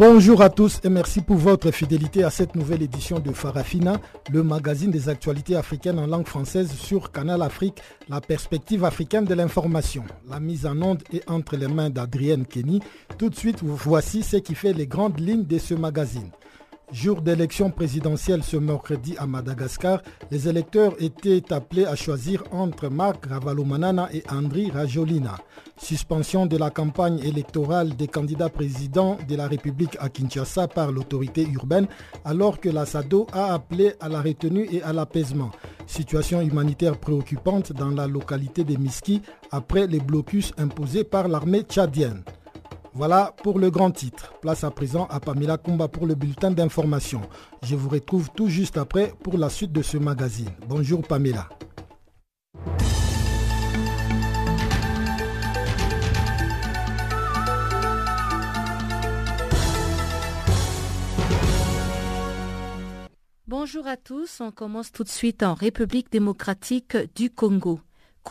Bonjour à tous et merci pour votre fidélité à cette nouvelle édition de Farafina, le magazine des actualités africaines en langue française sur Canal Afrique, la perspective africaine de l'information. La mise en onde est entre les mains d'Adrienne Kenny. Tout de suite, voici ce qui fait les grandes lignes de ce magazine. Jour d'élection présidentielle ce mercredi à Madagascar, les électeurs étaient appelés à choisir entre Marc Ravalomanana et Andri Rajolina. Suspension de la campagne électorale des candidats présidents de la République à Kinshasa par l'autorité urbaine alors que la SADO a appelé à la retenue et à l'apaisement. Situation humanitaire préoccupante dans la localité de Miski après les blocus imposés par l'armée tchadienne. Voilà pour le grand titre. Place à présent à Pamela Kumba pour le bulletin d'information. Je vous retrouve tout juste après pour la suite de ce magazine. Bonjour Pamela. Bonjour à tous, on commence tout de suite en République démocratique du Congo.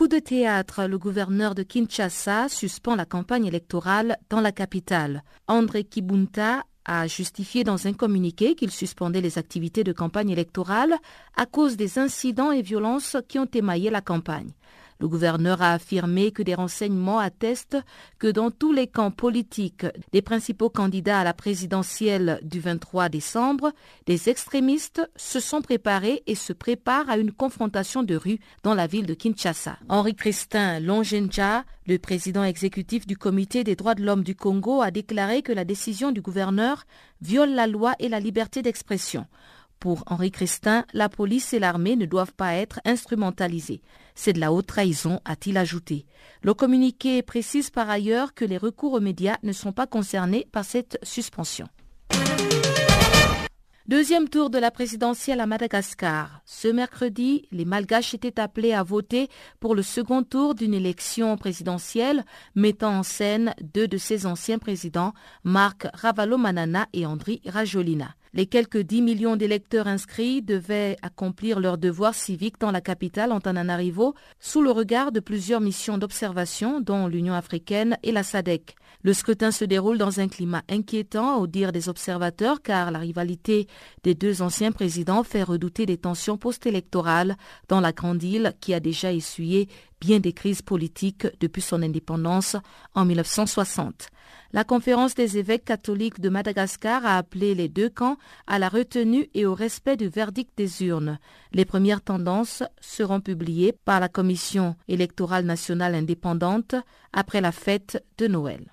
Coup de théâtre, le gouverneur de Kinshasa suspend la campagne électorale dans la capitale. André Kibunta a justifié dans un communiqué qu'il suspendait les activités de campagne électorale à cause des incidents et violences qui ont émaillé la campagne. Le gouverneur a affirmé que des renseignements attestent que dans tous les camps politiques des principaux candidats à la présidentielle du 23 décembre, des extrémistes se sont préparés et se préparent à une confrontation de rue dans la ville de Kinshasa. Henri Christin Longenja, le président exécutif du Comité des droits de l'homme du Congo, a déclaré que la décision du gouverneur viole la loi et la liberté d'expression. Pour Henri Christin, la police et l'armée ne doivent pas être instrumentalisées. C'est de la haute trahison, a-t-il ajouté. Le communiqué précise par ailleurs que les recours aux médias ne sont pas concernés par cette suspension. Deuxième tour de la présidentielle à Madagascar. Ce mercredi, les Malgaches étaient appelés à voter pour le second tour d'une élection présidentielle mettant en scène deux de ses anciens présidents, Marc Ravalomanana et Andri Rajolina. Les quelques 10 millions d'électeurs inscrits devaient accomplir leur devoir civique dans la capitale Antananarivo sous le regard de plusieurs missions d'observation dont l'Union africaine et la SADC. Le scrutin se déroule dans un climat inquiétant au dire des observateurs car la rivalité des deux anciens présidents fait redouter des tensions post-électorales dans la grande île qui a déjà essuyé bien des crises politiques depuis son indépendance en 1960. La conférence des évêques catholiques de Madagascar a appelé les deux camps à la retenue et au respect du verdict des urnes. Les premières tendances seront publiées par la Commission électorale nationale indépendante après la fête de Noël.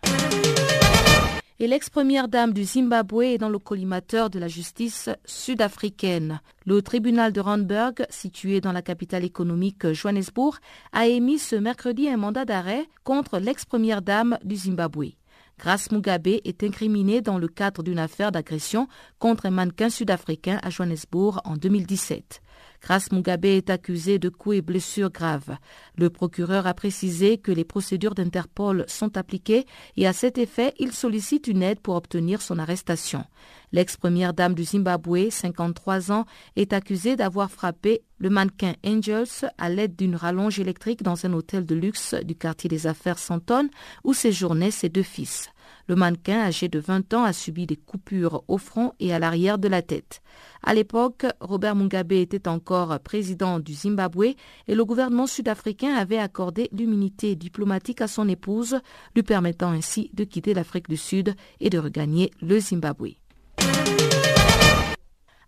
Et l'ex-première dame du Zimbabwe est dans le collimateur de la justice sud-africaine. Le tribunal de Randburg, situé dans la capitale économique Johannesburg, a émis ce mercredi un mandat d'arrêt contre l'ex-première dame du Zimbabwe. Grace Mugabe est incriminée dans le cadre d'une affaire d'agression contre un mannequin sud-africain à Johannesburg en 2017. Grace Mugabe est accusée de coups et blessures graves. Le procureur a précisé que les procédures d'Interpol sont appliquées et à cet effet, il sollicite une aide pour obtenir son arrestation. L'ex-première dame du Zimbabwe, 53 ans, est accusée d'avoir frappé le mannequin Angels à l'aide d'une rallonge électrique dans un hôtel de luxe du quartier des affaires Santon où séjournaient ses deux fils. Le mannequin, âgé de 20 ans, a subi des coupures au front et à l'arrière de la tête. À l'époque, Robert Mugabe était encore président du Zimbabwe et le gouvernement sud-africain avait accordé l'immunité diplomatique à son épouse, lui permettant ainsi de quitter l'Afrique du Sud et de regagner le Zimbabwe.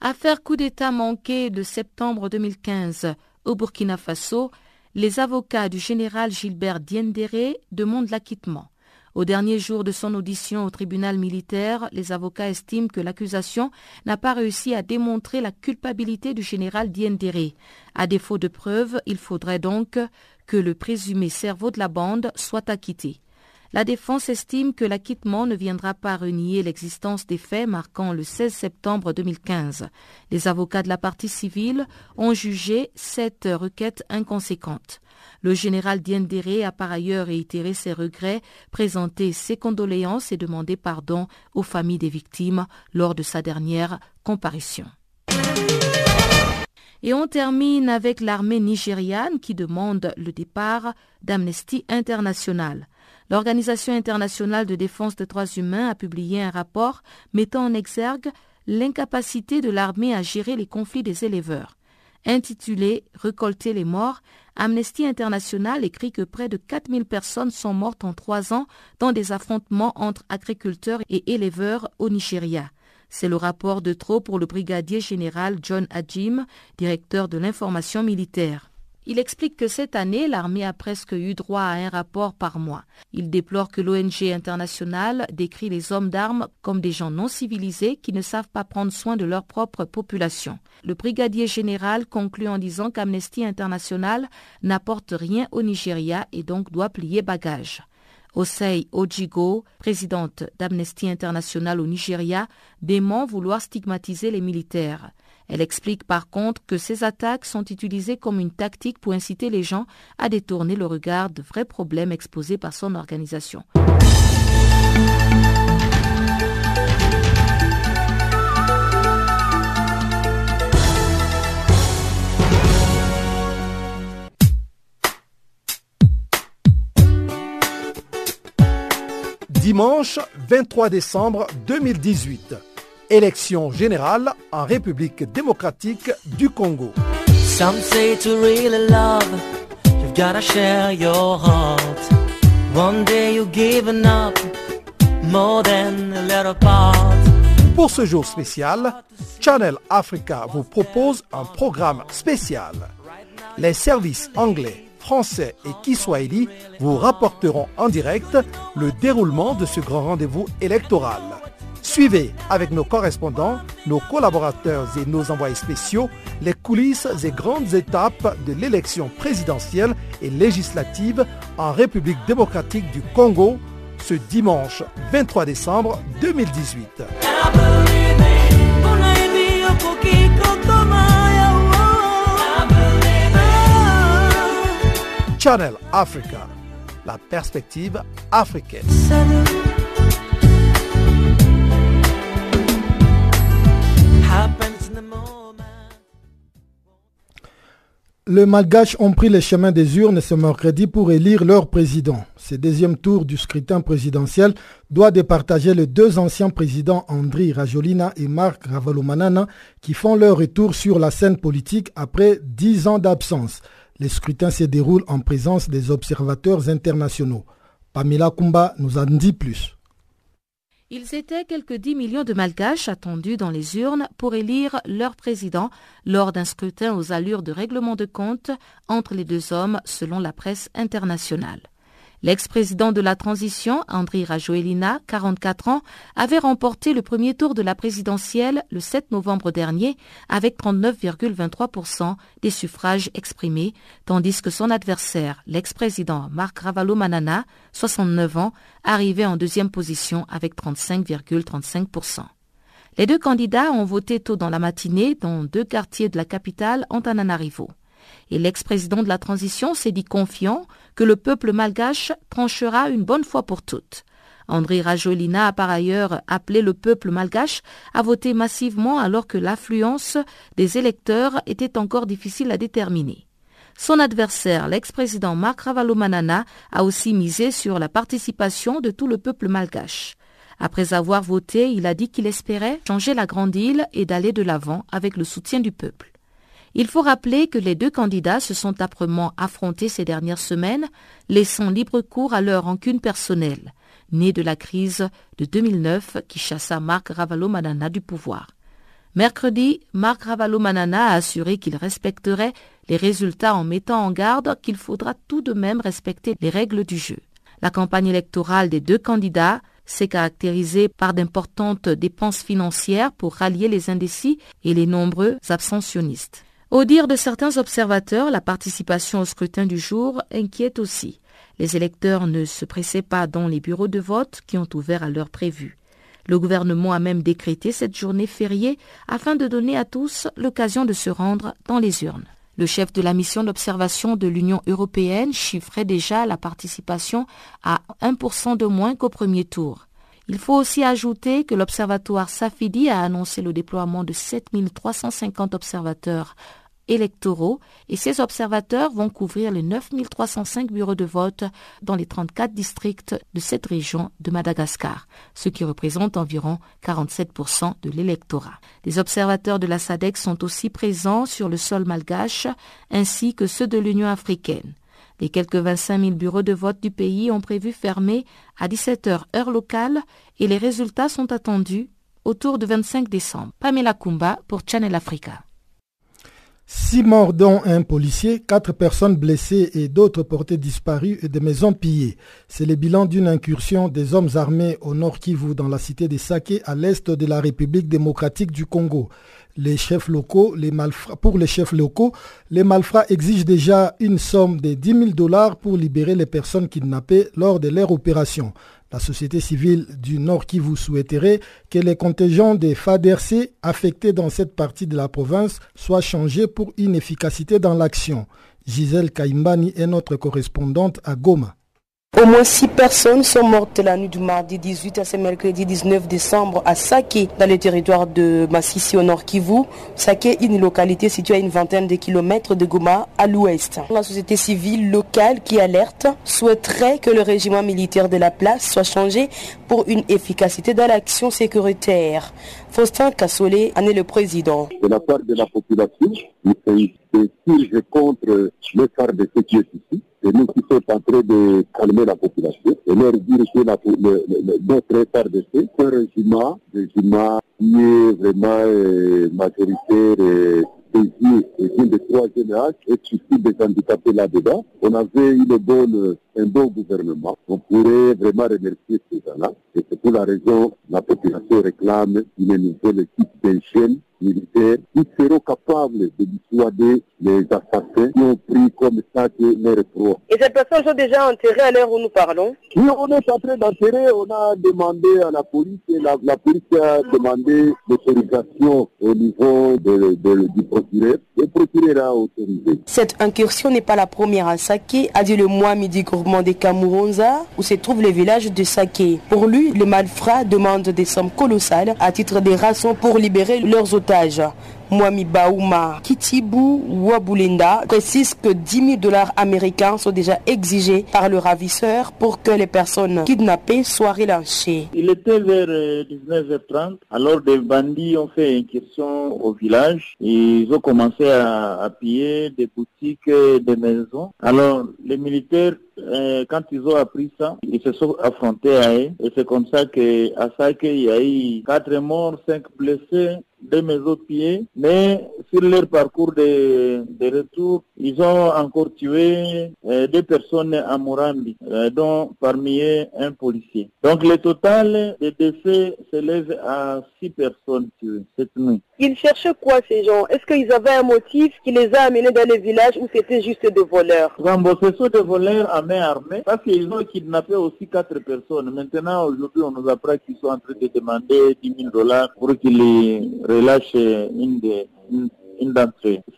Affaire coup d'État manqué de septembre 2015 au Burkina Faso, les avocats du général Gilbert Diendéré demandent l'acquittement. Au dernier jour de son audition au tribunal militaire, les avocats estiment que l'accusation n'a pas réussi à démontrer la culpabilité du général Diendéré. À défaut de preuves, il faudrait donc que le présumé cerveau de la bande soit acquitté. La défense estime que l'acquittement ne viendra pas renier l'existence des faits marquant le 16 septembre 2015. Les avocats de la partie civile ont jugé cette requête inconséquente. Le général Diendéré a par ailleurs réitéré ses regrets, présenté ses condoléances et demandé pardon aux familles des victimes lors de sa dernière comparution. Et on termine avec l'armée nigériane qui demande le départ d'Amnesty International. L'Organisation internationale de défense des droits humains a publié un rapport mettant en exergue l'incapacité de l'armée à gérer les conflits des éleveurs. Intitulé Récolter les morts, Amnesty International écrit que près de 4000 personnes sont mortes en trois ans dans des affrontements entre agriculteurs et éleveurs au Nigeria. C'est le rapport de trop pour le brigadier général John Adjim, directeur de l'information militaire. Il explique que cette année, l'armée a presque eu droit à un rapport par mois. Il déplore que l'ONG internationale décrit les hommes d'armes comme des gens non civilisés qui ne savent pas prendre soin de leur propre population. Le brigadier général conclut en disant qu'Amnesty International n'apporte rien au Nigeria et donc doit plier bagage. Osei Ojigo, présidente d'Amnesty International au Nigeria, dément vouloir stigmatiser les militaires. Elle explique par contre que ces attaques sont utilisées comme une tactique pour inciter les gens à détourner le regard de vrais problèmes exposés par son organisation. Dimanche 23 décembre 2018 élection générale en République démocratique du Congo. Pour ce jour spécial, Channel Africa vous propose un programme spécial. Les services anglais, français et kiswahili vous rapporteront en direct le déroulement de ce grand rendez-vous électoral. Suivez avec nos correspondants, nos collaborateurs et nos envoyés spéciaux les coulisses et grandes étapes de l'élection présidentielle et législative en République démocratique du Congo ce dimanche 23 décembre 2018. Channel Africa, la perspective africaine. Les Malgaches ont pris les chemins des urnes ce mercredi pour élire leur président. Ce deuxième tour du scrutin présidentiel doit départager les deux anciens présidents Andri Rajolina et Marc Ravalomanana qui font leur retour sur la scène politique après dix ans d'absence. Les scrutins se déroulent en présence des observateurs internationaux. Pamela Kumba nous en dit plus. Ils étaient quelques 10 millions de Malgaches attendus dans les urnes pour élire leur président lors d'un scrutin aux allures de règlement de compte entre les deux hommes selon la presse internationale. L'ex-président de la transition, André Rajoelina, 44 ans, avait remporté le premier tour de la présidentielle le 7 novembre dernier avec 39,23% des suffrages exprimés, tandis que son adversaire, l'ex-président Marc Ravalomanana, 69 ans, arrivait en deuxième position avec 35,35%. Les deux candidats ont voté tôt dans la matinée dans deux quartiers de la capitale, Antananarivo et l'ex-président de la transition s'est dit confiant que le peuple malgache tranchera une bonne fois pour toutes. André Rajolina a par ailleurs appelé le peuple malgache à voter massivement alors que l'affluence des électeurs était encore difficile à déterminer. Son adversaire, l'ex-président Marc Ravalomanana, a aussi misé sur la participation de tout le peuple malgache. Après avoir voté, il a dit qu'il espérait changer la grande île et d'aller de l'avant avec le soutien du peuple. Il faut rappeler que les deux candidats se sont âprement affrontés ces dernières semaines, laissant libre cours à leur rancune personnelle, née de la crise de 2009 qui chassa Marc Ravalomanana du pouvoir. Mercredi, Marc Ravalomanana a assuré qu'il respecterait les résultats en mettant en garde qu'il faudra tout de même respecter les règles du jeu. La campagne électorale des deux candidats s'est caractérisée par d'importantes dépenses financières pour rallier les indécis et les nombreux abstentionnistes. Au dire de certains observateurs, la participation au scrutin du jour inquiète aussi. Les électeurs ne se pressaient pas dans les bureaux de vote qui ont ouvert à l'heure prévue. Le gouvernement a même décrété cette journée fériée afin de donner à tous l'occasion de se rendre dans les urnes. Le chef de la mission d'observation de l'Union européenne chiffrait déjà la participation à 1% de moins qu'au premier tour. Il faut aussi ajouter que l'observatoire Safidi a annoncé le déploiement de 7350 observateurs électoraux et ces observateurs vont couvrir les 9305 bureaux de vote dans les 34 districts de cette région de Madagascar, ce qui représente environ 47% de l'électorat. Les observateurs de la SADEC sont aussi présents sur le sol malgache ainsi que ceux de l'Union africaine. Les quelques 25 000 bureaux de vote du pays ont prévu fermer à 17 heures heure locale et les résultats sont attendus autour du 25 décembre. Pamela Kumba pour Channel Africa. Six morts dont un policier, quatre personnes blessées et d'autres portées disparues et des maisons pillées. C'est le bilan d'une incursion des hommes armés au nord Kivu dans la cité de Sake à l'est de la République démocratique du Congo. Les chefs locaux, les malfrats, pour les chefs locaux, les malfrats exigent déjà une somme de 10 000 dollars pour libérer les personnes kidnappées lors de leur opération. La société civile du Nord qui vous souhaiterait que les contingents des FADRC affectés dans cette partie de la province soient changés pour une efficacité dans l'action. Gisèle Kaimbani est notre correspondante à Goma. Au moins six personnes sont mortes la nuit du mardi 18 à ce mercredi 19 décembre à Sake, dans le territoire de Massissi au nord Kivu. Sake est une localité située à une vingtaine de kilomètres de Goma à l'ouest. La société civile locale qui alerte souhaiterait que le régiment militaire de la place soit changé pour une efficacité dans l'action sécuritaire. Faustin Kassolé en est le président. De la part de la population, c'est contre le phare de ce qui est ici c'est nous qui sommes en train de calmer la population et leur dire que la, le, le, notre c'est un régiment, régiment qui est vraiment euh, majoritaire et handicapés là-dedans. On avait une bonne, un bon gouvernement. On pourrait vraiment remercier ces gens-là. Et c'est pour la raison la population réclame une nouvelle équipe jeunes militaires qui seront capables de dissuader les assassins qui ont pris comme ça que les proies. Et ces personnes sont déjà enterrées à l'heure où nous parlons? Oui, on est en train d'enterrer. On a demandé à la police et la, la police a demandé l'autorisation au niveau de, de, du procureur. Le procureur a autorisé. Cette incursion n'est pas la première à Saké, a dit le mois midi groupement des Kamuronza, où se trouve le village de Saké. Pour lui, les malfrats demandent des sommes colossales à titre des rations pour libérer leurs otages. Mwami Baouma Kitibu Wabulenda précise que 10 000 dollars américains sont déjà exigés par le ravisseur pour que les personnes kidnappées soient relâchées. Il était vers 19h30, alors des bandits ont fait une question au village. Ils ont commencé à, à piller des boutiques, des maisons. Alors les militaires euh, quand ils ont appris ça, ils se sont affrontés à eux. Et c'est comme ça qu'à Sake, il y a eu quatre morts, cinq blessés, deux maisons pillées. Mais sur leur parcours de, de retour, ils ont encore tué euh, deux personnes à Murambi, euh, dont parmi eux un policier. Donc le total des décès s'élève à six personnes tuées cette nuit. Ils cherchaient quoi ces gens? Est-ce qu'ils avaient un motif qui les a amenés dans les villages ou c'était juste des voleurs? Rambo, ce sont des voleurs à armée parce qu'ils ont kidnappé aussi quatre personnes. Maintenant, aujourd'hui, on nous apprend qu'ils sont en train de demander 10 000 dollars pour qu'ils relâchent une des une.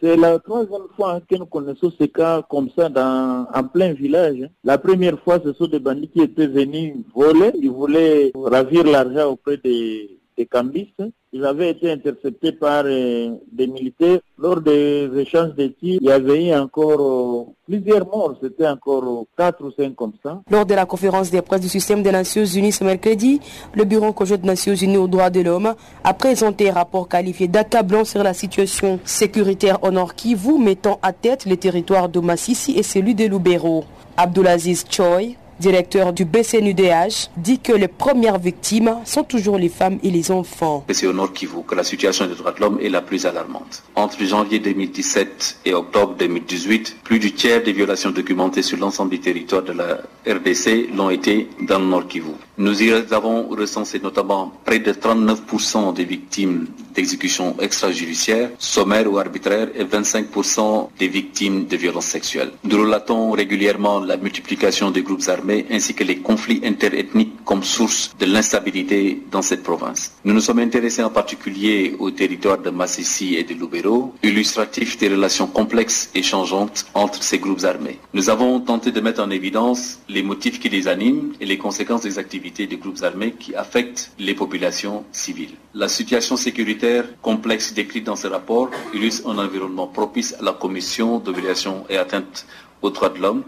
C'est la troisième fois que nous connaissons ces cas comme ça dans, en plein village. La première fois, ce sont des bandits qui étaient venus voler. Ils voulaient ravir l'argent auprès des, des cambistes. Ils avaient été interceptés par euh, des militaires. Lors des échanges de tirs, il y avait eu encore euh, plusieurs morts. C'était encore euh, quatre ou cinq comme ça. Lors de la conférence des presse du système des Nations Unies ce mercredi, le Bureau conjoint des Nations Unies aux droits de l'homme a présenté un rapport qualifié d'accablant sur la situation sécuritaire au Nord Kivu, mettant à tête les territoires de Massissi et celui de Lubero. Abdulaziz Choi, directeur du BCNUDH, dit que les premières victimes sont toujours les femmes et les enfants. C'est au Nord Kivu que la situation des droits de l'homme est la plus alarmante. Entre janvier 2017 et octobre 2018, plus du tiers des violations documentées sur l'ensemble du territoire de la RDC l'ont été dans le Nord Kivu. Nous y avons recensé notamment près de 39% des victimes d'exécutions extrajudiciaires, sommaires ou arbitraires et 25% des victimes de violences sexuelles. Nous relatons régulièrement la multiplication des groupes armés ainsi que les conflits interethniques comme source de l'instabilité dans cette province. Nous nous sommes intéressés en particulier au territoire de Massissi et de Lubero, illustratif des relations complexes et changeantes entre ces groupes armés. Nous avons tenté de mettre en évidence les motifs qui les animent et les conséquences des activités des groupes armés qui affectent les populations civiles. La situation sécuritaire complexe décrite dans ce rapport illustre un environnement propice à la commission de violations et atteintes aux droits de l'homme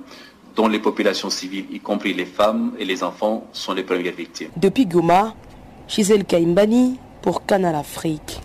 dont les populations civiles, y compris les femmes et les enfants, sont les premières victimes. Depuis Goma, Gisèle Kaimbani pour Canal Afrique.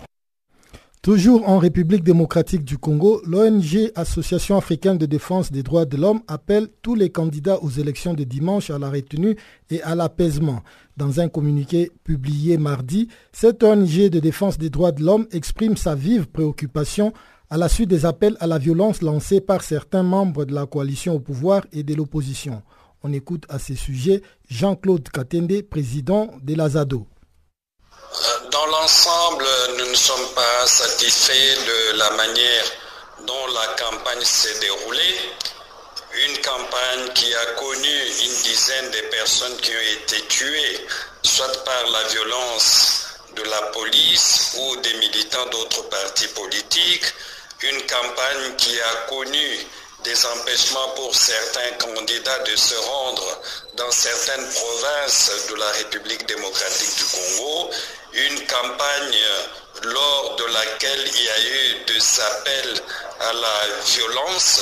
Toujours en République démocratique du Congo, l'ONG Association africaine de défense des droits de l'homme appelle tous les candidats aux élections de dimanche à la retenue et à l'apaisement. Dans un communiqué publié mardi, cette ONG de défense des droits de l'homme exprime sa vive préoccupation à la suite des appels à la violence lancés par certains membres de la coalition au pouvoir et de l'opposition. On écoute à ce sujet Jean-Claude Katende, président de l'Azado. Dans l'ensemble, nous ne sommes pas satisfaits de la manière dont la campagne s'est déroulée. Une campagne qui a connu une dizaine de personnes qui ont été tuées, soit par la violence de la police ou des militants d'autres partis politiques, une campagne qui a connu des empêchements pour certains candidats de se rendre dans certaines provinces de la République démocratique du Congo, une campagne lors de laquelle il y a eu des appels à la violence,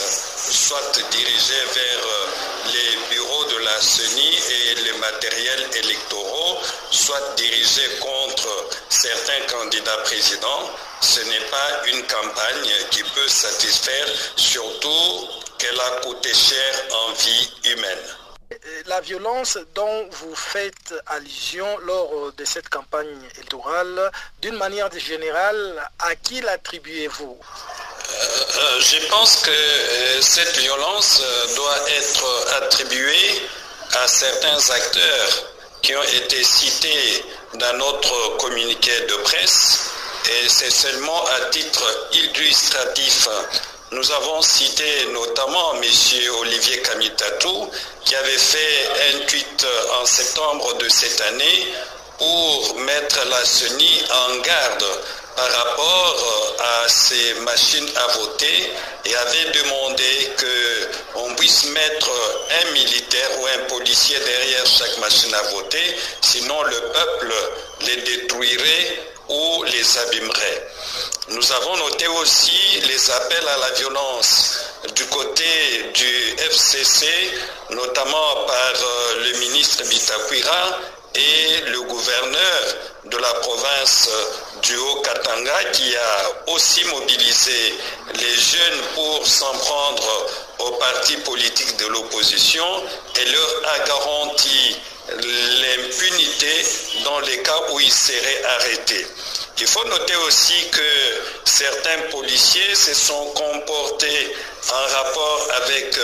soit dirigés vers les bureaux de la CENI et les matériels électoraux, soit dirigés contre certains candidats présidents, ce n'est pas une campagne qui peut satisfaire, surtout qu'elle a coûté cher en vie humaine. La violence dont vous faites allusion lors de cette campagne électorale, d'une manière générale, à qui l'attribuez-vous? Euh, Je pense que euh, cette violence doit être attribuée à certains acteurs qui ont été cités dans notre communiqué de presse et c'est seulement à titre illustratif. Nous avons cité notamment M. Olivier Kamitatou qui avait fait un tweet en septembre de cette année pour mettre la CENI en garde par rapport à ces machines à voter et avait demandé qu'on puisse mettre un militaire ou un policier derrière chaque machine à voter, sinon le peuple les détruirait ou les abîmerait. Nous avons noté aussi les appels à la violence du côté du FCC, notamment par le ministre Bitakwira et le gouverneur de la province du Haut-Katanga qui a aussi mobilisé les jeunes pour s'en prendre aux partis politiques de l'opposition et leur a garanti l'impunité dans les cas où ils seraient arrêtés. Il faut noter aussi que certains policiers se sont comportés en rapport avec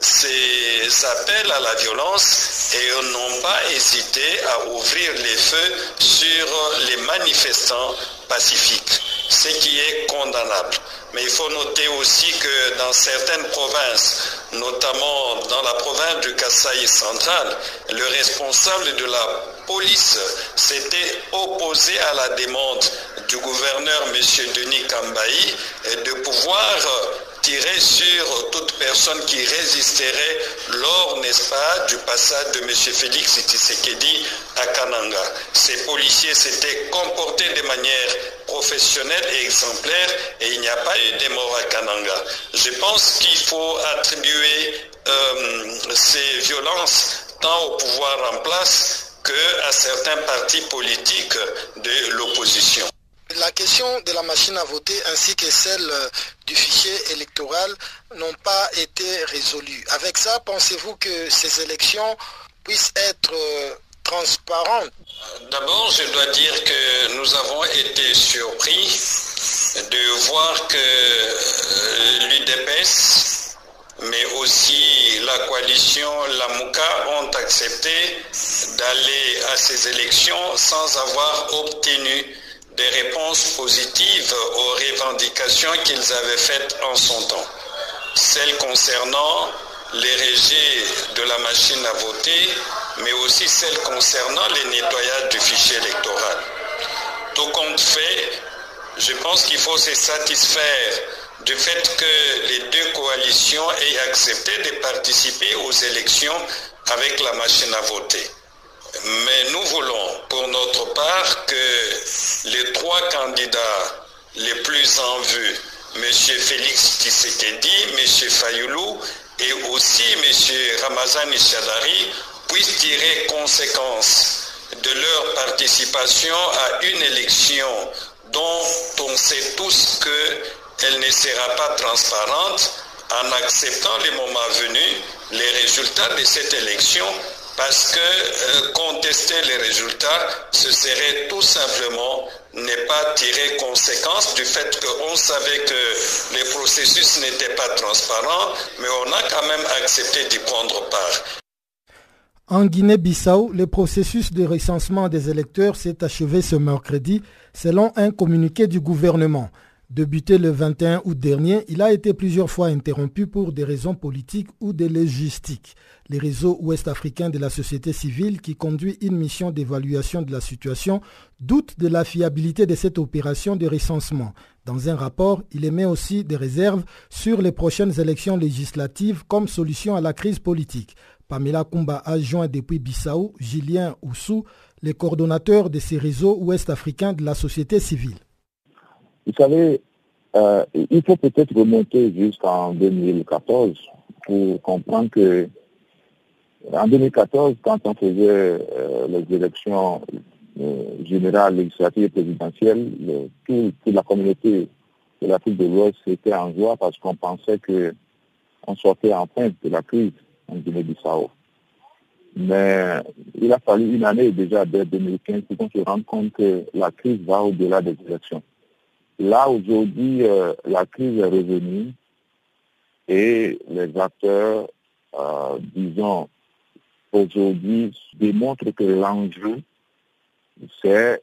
ces appels à la violence et n'ont pas hésité à ouvrir les feux sur les manifestants pacifiques, ce qui est condamnable. Mais il faut noter aussi que dans certaines provinces, notamment dans la province du Kasaï central, le responsable de la police s'était opposé à la demande du gouverneur M. Denis Kambaï de pouvoir tirer sur toute personne qui résisterait lors, n'est-ce pas, du passage de M. Félix Tshisekedi à Kananga. Ces policiers s'étaient comportés de manière professionnelle et exemplaire et il n'y a pas eu de mort à Kananga. Je pense qu'il faut attribuer euh, ces violences tant au pouvoir en place qu'à certains partis politiques de l'opposition. La question de la machine à voter ainsi que celle du fichier électoral n'ont pas été résolues. Avec ça, pensez-vous que ces élections puissent être transparentes? D'abord, je dois dire que nous avons été surpris de voir que l'UDPS mais aussi la coalition, la MOUCA, ont accepté d'aller à ces élections sans avoir obtenu des réponses positives aux revendications qu'ils avaient faites en son temps. Celles concernant les régés de la machine à voter, mais aussi celles concernant les nettoyages du fichier électoral. Tout compte fait, je pense qu'il faut se satisfaire du fait que les deux coalitions aient accepté de participer aux élections avec la machine à voter. Mais nous voulons, pour notre part, que les trois candidats les plus en vue, M. Félix Tshisekedi, M. Fayoulou et aussi M. Ramazan Ishadari, puissent tirer conséquence de leur participation à une élection dont on sait tous que elle ne sera pas transparente en acceptant les moments venus les résultats de cette élection parce que euh, contester les résultats, ce serait tout simplement ne pas tirer conséquence du fait qu'on savait que les processus n'étaient pas transparents, mais on a quand même accepté d'y prendre part. En Guinée-Bissau, le processus de recensement des électeurs s'est achevé ce mercredi selon un communiqué du gouvernement. Débuté le 21 août dernier, il a été plusieurs fois interrompu pour des raisons politiques ou de logistiques. Les réseaux ouest-africains de la société civile qui conduit une mission d'évaluation de la situation doutent de la fiabilité de cette opération de recensement. Dans un rapport, il émet aussi des réserves sur les prochaines élections législatives comme solution à la crise politique. Pamela Kumba a joint depuis Bissau Julien Oussou, les coordonnateurs de ces réseaux ouest-africains de la société civile. Vous savez, euh, il faut peut-être remonter jusqu'en 2014 pour comprendre que en 2014, quand on faisait euh, les élections euh, générales, législatives et présidentielles, toute la communauté de l'Afrique de l'Ouest était en joie parce qu'on pensait qu'on sortait enfin de la crise en Guinée-Bissau. Mais il a fallu une année déjà, dès 2015, pour qu'on se rende compte que la crise va au-delà des élections. Là, aujourd'hui, euh, la crise est revenue et les acteurs, disons, aujourd'hui, démontrent que l'enjeu, c'est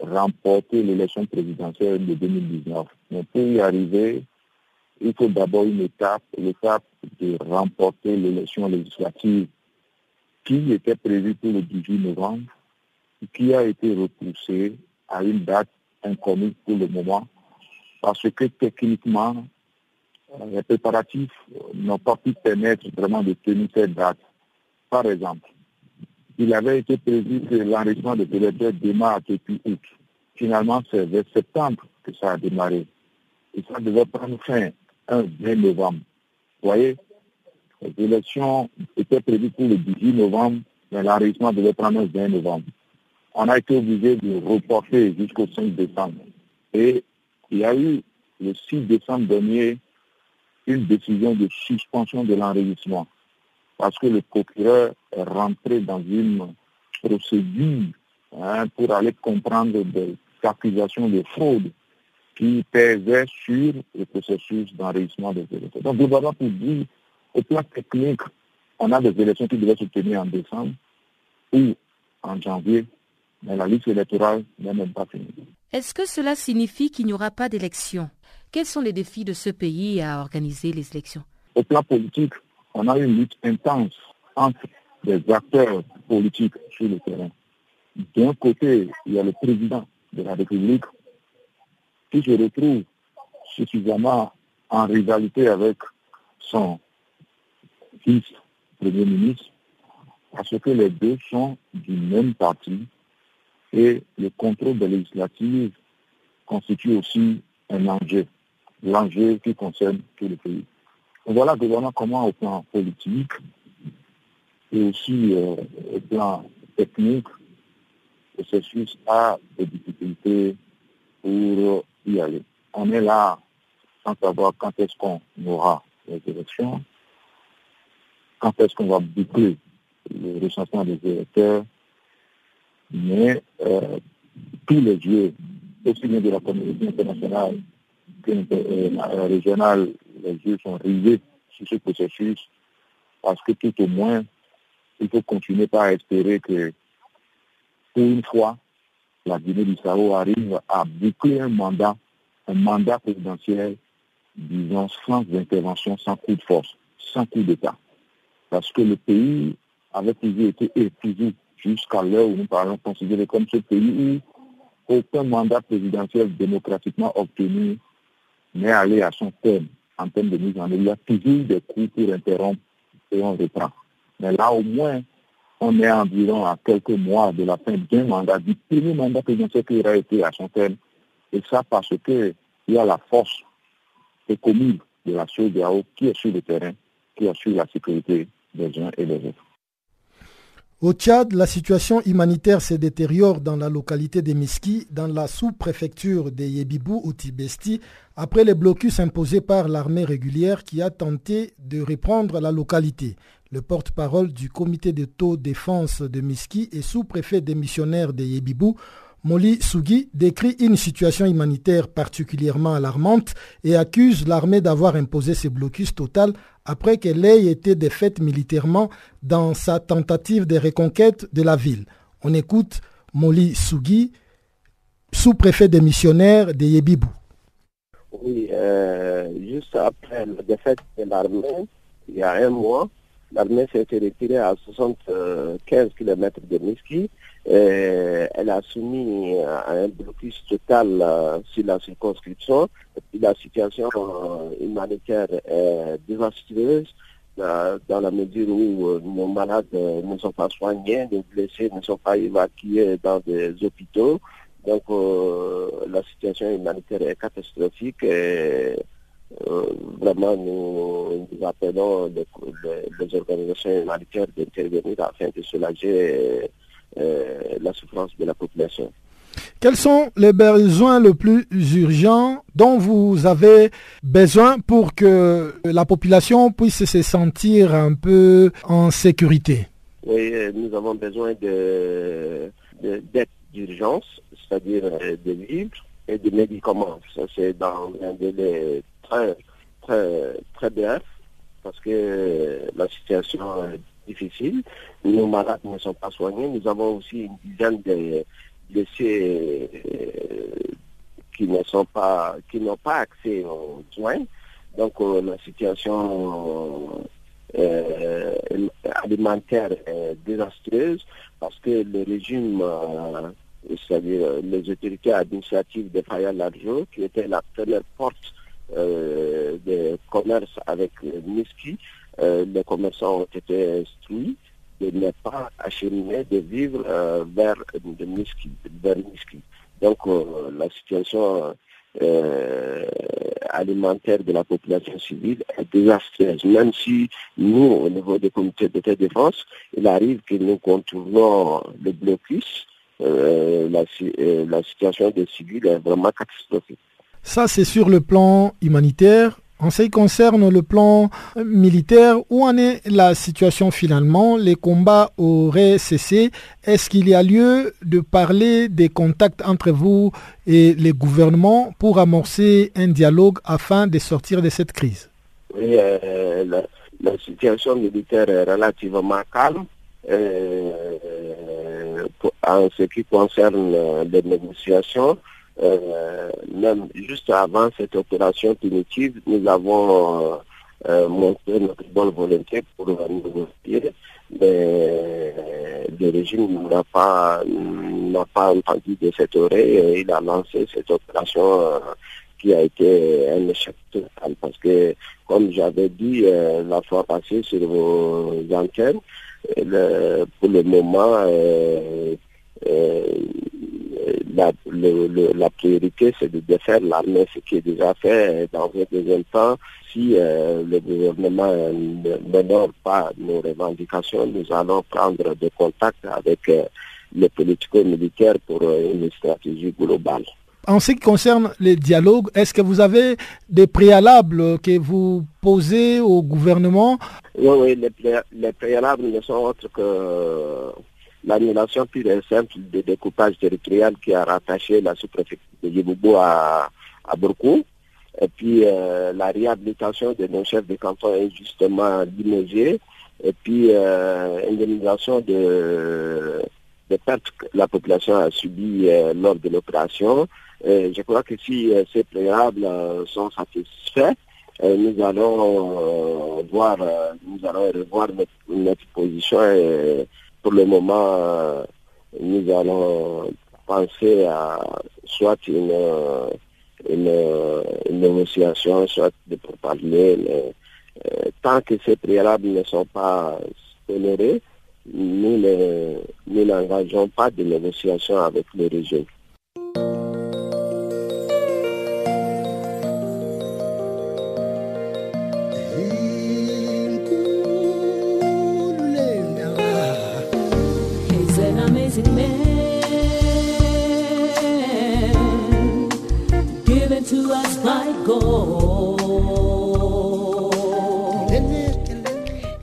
remporter l'élection présidentielle de 2019. Mais pour y arriver, il faut d'abord une étape, l'étape de remporter l'élection législative qui était prévue pour le 18 novembre, qui a été repoussée à une date inconnu pour le moment, parce que techniquement, euh, les préparatifs n'ont pas pu permettre vraiment de tenir cette date. Par exemple, il avait été prévu que l'enrichissement des électeurs démarre depuis août. Finalement, c'est vers septembre que ça a démarré. Et ça devait prendre fin un 20 novembre. Vous voyez, les élections étaient prévues pour le 18 novembre, mais l'enrichissement devait prendre un 20 novembre on a été obligé de reporter jusqu'au 5 décembre. Et il y a eu le 6 décembre dernier une décision de suspension de l'enregistrement parce que le procureur est rentré dans une procédure hein, pour aller comprendre des accusations de fraude qui pesaient sur le processus d'enregistrement des élections. Donc, globalement, pour dire, au plan technique, on a des élections qui devaient se tenir en décembre ou en janvier, mais la liste électorale n'est même pas finie. Est-ce que cela signifie qu'il n'y aura pas d'élection Quels sont les défis de ce pays à organiser les élections? Au plan politique, on a une lutte intense entre les acteurs politiques sur le terrain. D'un côté, il y a le président de la République qui se retrouve suffisamment en rivalité avec son fils Premier ministre, parce que les deux sont du même parti et le contrôle des législatives constitue aussi un enjeu, l'enjeu qui concerne tout le pays. Voilà globalement comment au plan politique et aussi euh, au plan technique, le processus a des difficultés pour y aller. On est là sans savoir quand est-ce qu'on aura les élections, quand est-ce qu'on va boucler le recensement des électeurs, mais euh, tous les yeux, aussi bien de la communauté internationale euh, régionale, les yeux sont rivés sur ce processus parce que tout au moins, il faut continuer par espérer que pour une fois, la Guinée-Bissau arrive à boucler un mandat, un mandat présidentiel, disons, sans intervention, sans coup de force, sans coup d'État. Parce que le pays avait toujours été épuisé jusqu'à l'heure où nous parlons considéré comme ce pays où aucun mandat présidentiel démocratiquement obtenu n'est allé à son terme en termes de mise en œuvre. Il y a toujours des coups pour interrompre et on reprend. Mais là, au moins, on est environ à quelques mois de la fin d'un mandat, du premier mandat présidentiel qui aura été à son terme. Et ça parce qu'il y a la force économique de la CEDEAO qui est sur le terrain, qui assure la sécurité des uns et des autres. Au Tchad, la situation humanitaire se détériore dans la localité de Miski, dans la sous-préfecture de Yebibou ou Tibesti, après les blocus imposés par l'armée régulière qui a tenté de reprendre la localité. Le porte-parole du comité de taux défense de Miski et sous-préfet démissionnaire de Yebibou Moli Sougui décrit une situation humanitaire particulièrement alarmante et accuse l'armée d'avoir imposé ce blocus total après qu'elle ait été défaite militairement dans sa tentative de reconquête de la ville. On écoute Moli Sougui, sous-préfet démissionnaire de Yebibou. Oui, euh, juste après la défaite de l'armée, il y a un mois, l'armée s'est retirée à 75 km de Miski euh, elle a soumis à un blocus total euh, sur la circonscription. la situation euh, humanitaire est désastreuse dans la mesure où nos malades ne sont pas soignés, nos blessés ne sont pas évacués dans des hôpitaux. Donc la situation humanitaire est catastrophique vraiment nous, appelons les, les organisations humanitaires d'intervenir afin de soulager euh, la souffrance de la population. Quels sont les besoins les plus urgents dont vous avez besoin pour que la population puisse se sentir un peu en sécurité? Oui, nous avons besoin d'aide d'urgence, c'est-à-dire euh, de vivres et de médicaments. Ça, c'est dans un délai très, très, très bref parce que la situation difficile. Nos malades ne sont pas soignés. Nous avons aussi une dizaine de blessés euh, qui ne sont pas, qui n'ont pas accès aux soins. Donc euh, la situation euh, alimentaire est désastreuse parce que le régime, c'est-à-dire les autorités administratives de Faya Larjo, qui était la première porte de commerce avec Miski, euh, les commerçants ont été instruits de ne pas acheminer de vivres euh, vers, de vers Donc euh, la situation alimentaire de la population civile est désastreuse. Même si nous, au niveau des comités de défense, il arrive que nous contournons le blocus, la, la situation des civils est vraiment catastrophique. Ça, c'est sur le plan humanitaire. En ce qui concerne le plan militaire, où en est la situation finalement? Les combats auraient cessé. Est-ce qu'il y a lieu de parler des contacts entre vous et les gouvernements pour amorcer un dialogue afin de sortir de cette crise? Oui, euh, la, situation militaire est relativement calme. Euh, en ce qui concerne les négociations, euh, même juste avant cette opération punitive, nous avons euh, montré notre bonne volonté pour négocier, mais le régime n'a pas, n'a pas entendu de cette oreille et il a lancé cette opération euh, qui a été un échec total. Parce que, comme j'avais dit la fois passée sur vos antennes, pour le moment, la, la priorité, c'est de défaire l'armée, ce qui est déjà fait dans un deuxième temps. Si euh, le gouvernement n'honore pas nos revendications, nous allons prendre des contacts avec euh, les politico-militaires pour euh, une stratégie globale. en ce qui concerne les dialogues, est-ce que vous avez des préalables que vous posez au gouvernement? Oui, oui, les, préalables ne sont autres que l'annulation pure et simple du découpage territorial qui a rattaché la sous-préfecture de Yiboubou à, à et puis euh, la réhabilitation de nos chefs de canton injustement limogés, et puis euh, indemnisation de, de pertes que la population a subies euh, lors de l'opération. je crois que si ces préalables sont satisfaits, nous allons voir, nous allons revoir notre, position et pour le moment, nous allons penser à soit une une, négociation, soit de parler, euh, tant que ces préalables ne sont pas honorés, nous n'engageons pas de négociation avec les régions.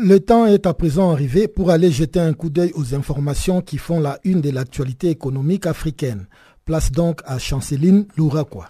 Le temps est à présent arrivé pour aller jeter un coup d'œil aux informations qui font la une de l'actualité économique africaine. Place donc à Chanceline Louraquois.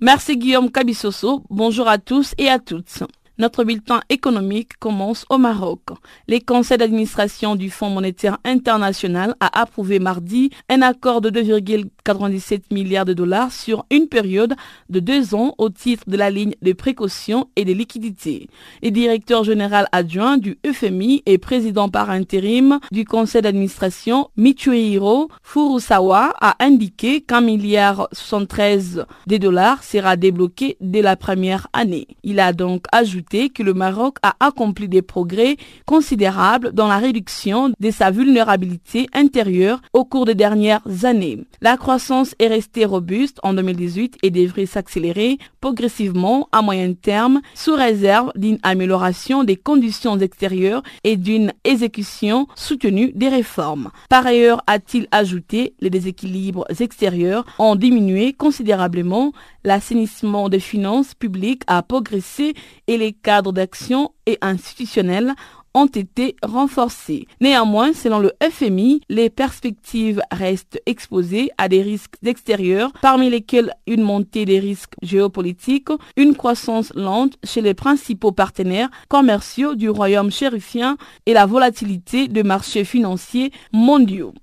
Merci Guillaume Cabissoso. Bonjour à tous et à toutes. Notre bulletin économique commence au Maroc. Les conseils d'administration du Fonds monétaire international a approuvé mardi un accord de 2,97 milliards de dollars sur une période de deux ans au titre de la ligne de précaution et de liquidité. Le directeur général adjoint du FMI et président par intérim du conseil d'administration, Michuhiro Furusawa, a indiqué qu'un milliard 73 de dollars sera débloqué dès la première année. Il a donc ajouté que le Maroc a accompli des progrès considérables dans la réduction de sa vulnérabilité intérieure au cours des dernières années. La croissance est restée robuste en 2018 et devrait s'accélérer progressivement à moyen terme sous réserve d'une amélioration des conditions extérieures et d'une exécution soutenue des réformes. Par ailleurs, a-t-il ajouté, les déséquilibres extérieurs ont diminué considérablement, l'assainissement des finances publiques a progressé et les cadres d'action et institutionnels ont été renforcés. Néanmoins, selon le FMI, les perspectives restent exposées à des risques extérieurs, parmi lesquels une montée des risques géopolitiques, une croissance lente chez les principaux partenaires commerciaux du royaume chérifien et la volatilité des marchés financiers mondiaux.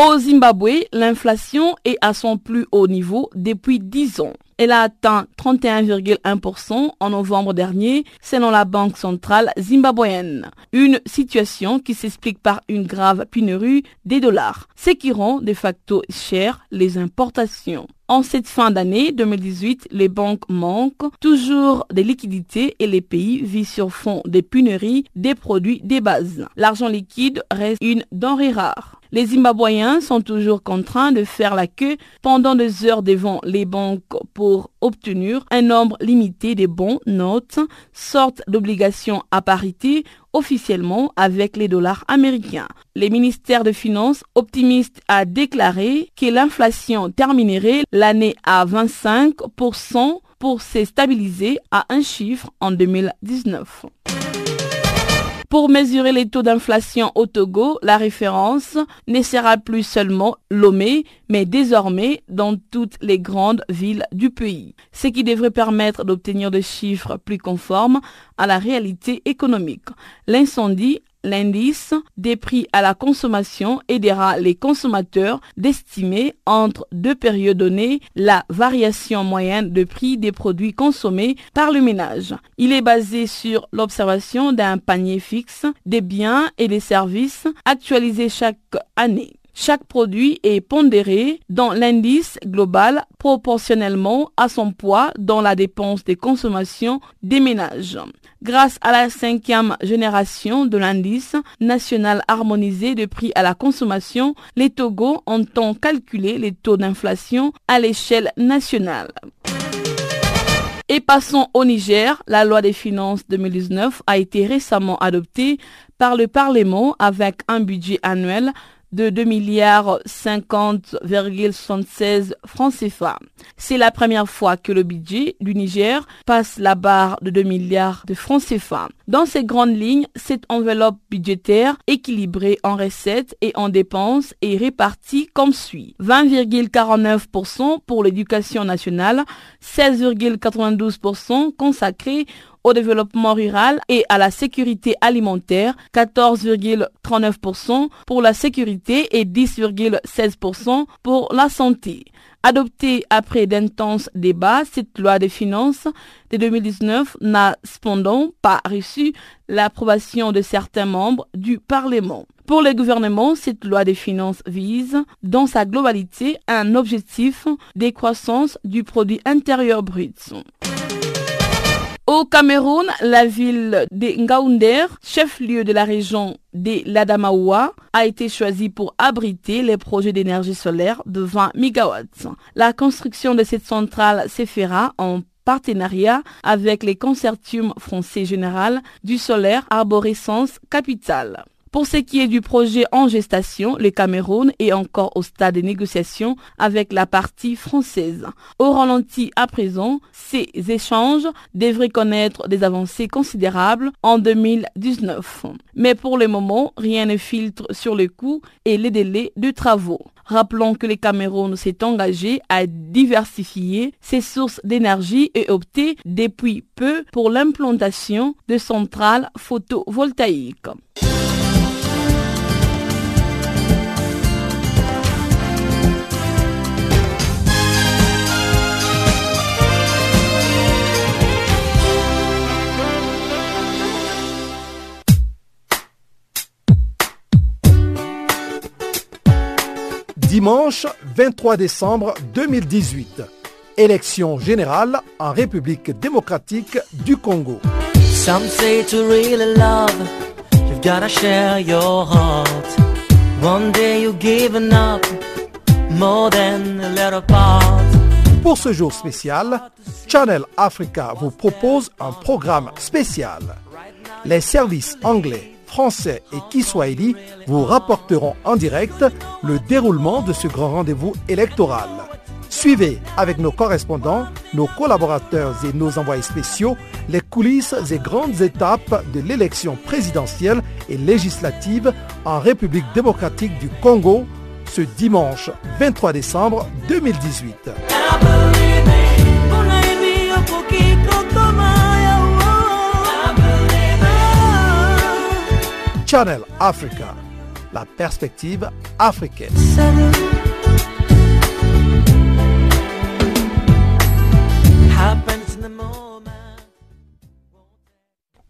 Au Zimbabwe, l'inflation est à son plus haut niveau depuis 10 ans. Elle a atteint 31,1% en novembre dernier, selon la Banque centrale zimbabwéenne. Une situation qui s'explique par une grave pénurie des dollars, ce qui rend de facto cher les importations. En cette fin d'année 2018, les banques manquent toujours des liquidités et les pays vivent sur fond des pénuries des produits des bases. L'argent liquide reste une denrée rare. Les Zimbabwéens sont toujours contraints de faire la queue pendant des heures devant les banques pour obtenir un nombre limité de bons notes, sorte d'obligations à parité officiellement avec les dollars américains. Le ministère des Finances optimiste a déclaré que l'inflation terminerait l'année à 25% pour se stabiliser à un chiffre en 2019. Pour mesurer les taux d'inflation au Togo, la référence ne sera plus seulement Lomé, mais désormais dans toutes les grandes villes du pays, ce qui devrait permettre d'obtenir des chiffres plus conformes à la réalité économique. L'incendie l'indice des prix à la consommation aidera les consommateurs d'estimer entre deux périodes données la variation moyenne de prix des produits consommés par le ménage. Il est basé sur l'observation d'un panier fixe des biens et des services actualisés chaque année. Chaque produit est pondéré dans l'indice global proportionnellement à son poids dans la dépense de consommation des ménages. Grâce à la cinquième génération de l'indice national harmonisé de prix à la consommation, les Togo entend calculer les taux d'inflation à l'échelle nationale. Et passons au Niger. La loi des finances 2019 a été récemment adoptée par le Parlement avec un budget annuel de 2 milliards 50,76 francs CFA. C'est la première fois que le budget du Niger passe la barre de 2 milliards de francs CFA. Dans ces grandes lignes, cette enveloppe budgétaire équilibrée en recettes et en dépenses est répartie comme suit. 20,49% pour l'éducation nationale, 16,92% consacrés au développement rural et à la sécurité alimentaire, 14,39% pour la sécurité et 10,16% pour la santé. Adoptée après d'intenses débats, cette loi des finances de 2019 n'a cependant pas reçu l'approbation de certains membres du Parlement. Pour le gouvernement, cette loi des finances vise, dans sa globalité, un objectif de croissance du produit intérieur brut. Au Cameroun, la ville de Ngaounder, chef-lieu de la région de l'Adamaoua, a été choisie pour abriter les projets d'énergie solaire de 20 MW. La construction de cette centrale se fera en partenariat avec les consortiums français général du solaire Arborescence Capital. Pour ce qui est du projet en gestation, le Cameroun est encore au stade de négociation avec la partie française. Au ralenti à présent, ces échanges devraient connaître des avancées considérables en 2019. Mais pour le moment, rien ne filtre sur le coût et les délais de travaux. Rappelons que le Cameroun s'est engagé à diversifier ses sources d'énergie et opter depuis peu pour l'implantation de centrales photovoltaïques. Dimanche 23 décembre 2018. Élection générale en République démocratique du Congo. Some say to really love, you've gotta share your heart. One day you've given up more than a little part. Pour ce jour spécial, Channel Africa vous propose un programme spécial. Les services anglais français et Kiswahili vous rapporteront en direct le déroulement de ce grand rendez-vous électoral. Suivez avec nos correspondants, nos collaborateurs et nos envoyés spéciaux les coulisses et grandes étapes de l'élection présidentielle et législative en République démocratique du Congo ce dimanche 23 décembre 2018. Channel Africa, la perspective africaine.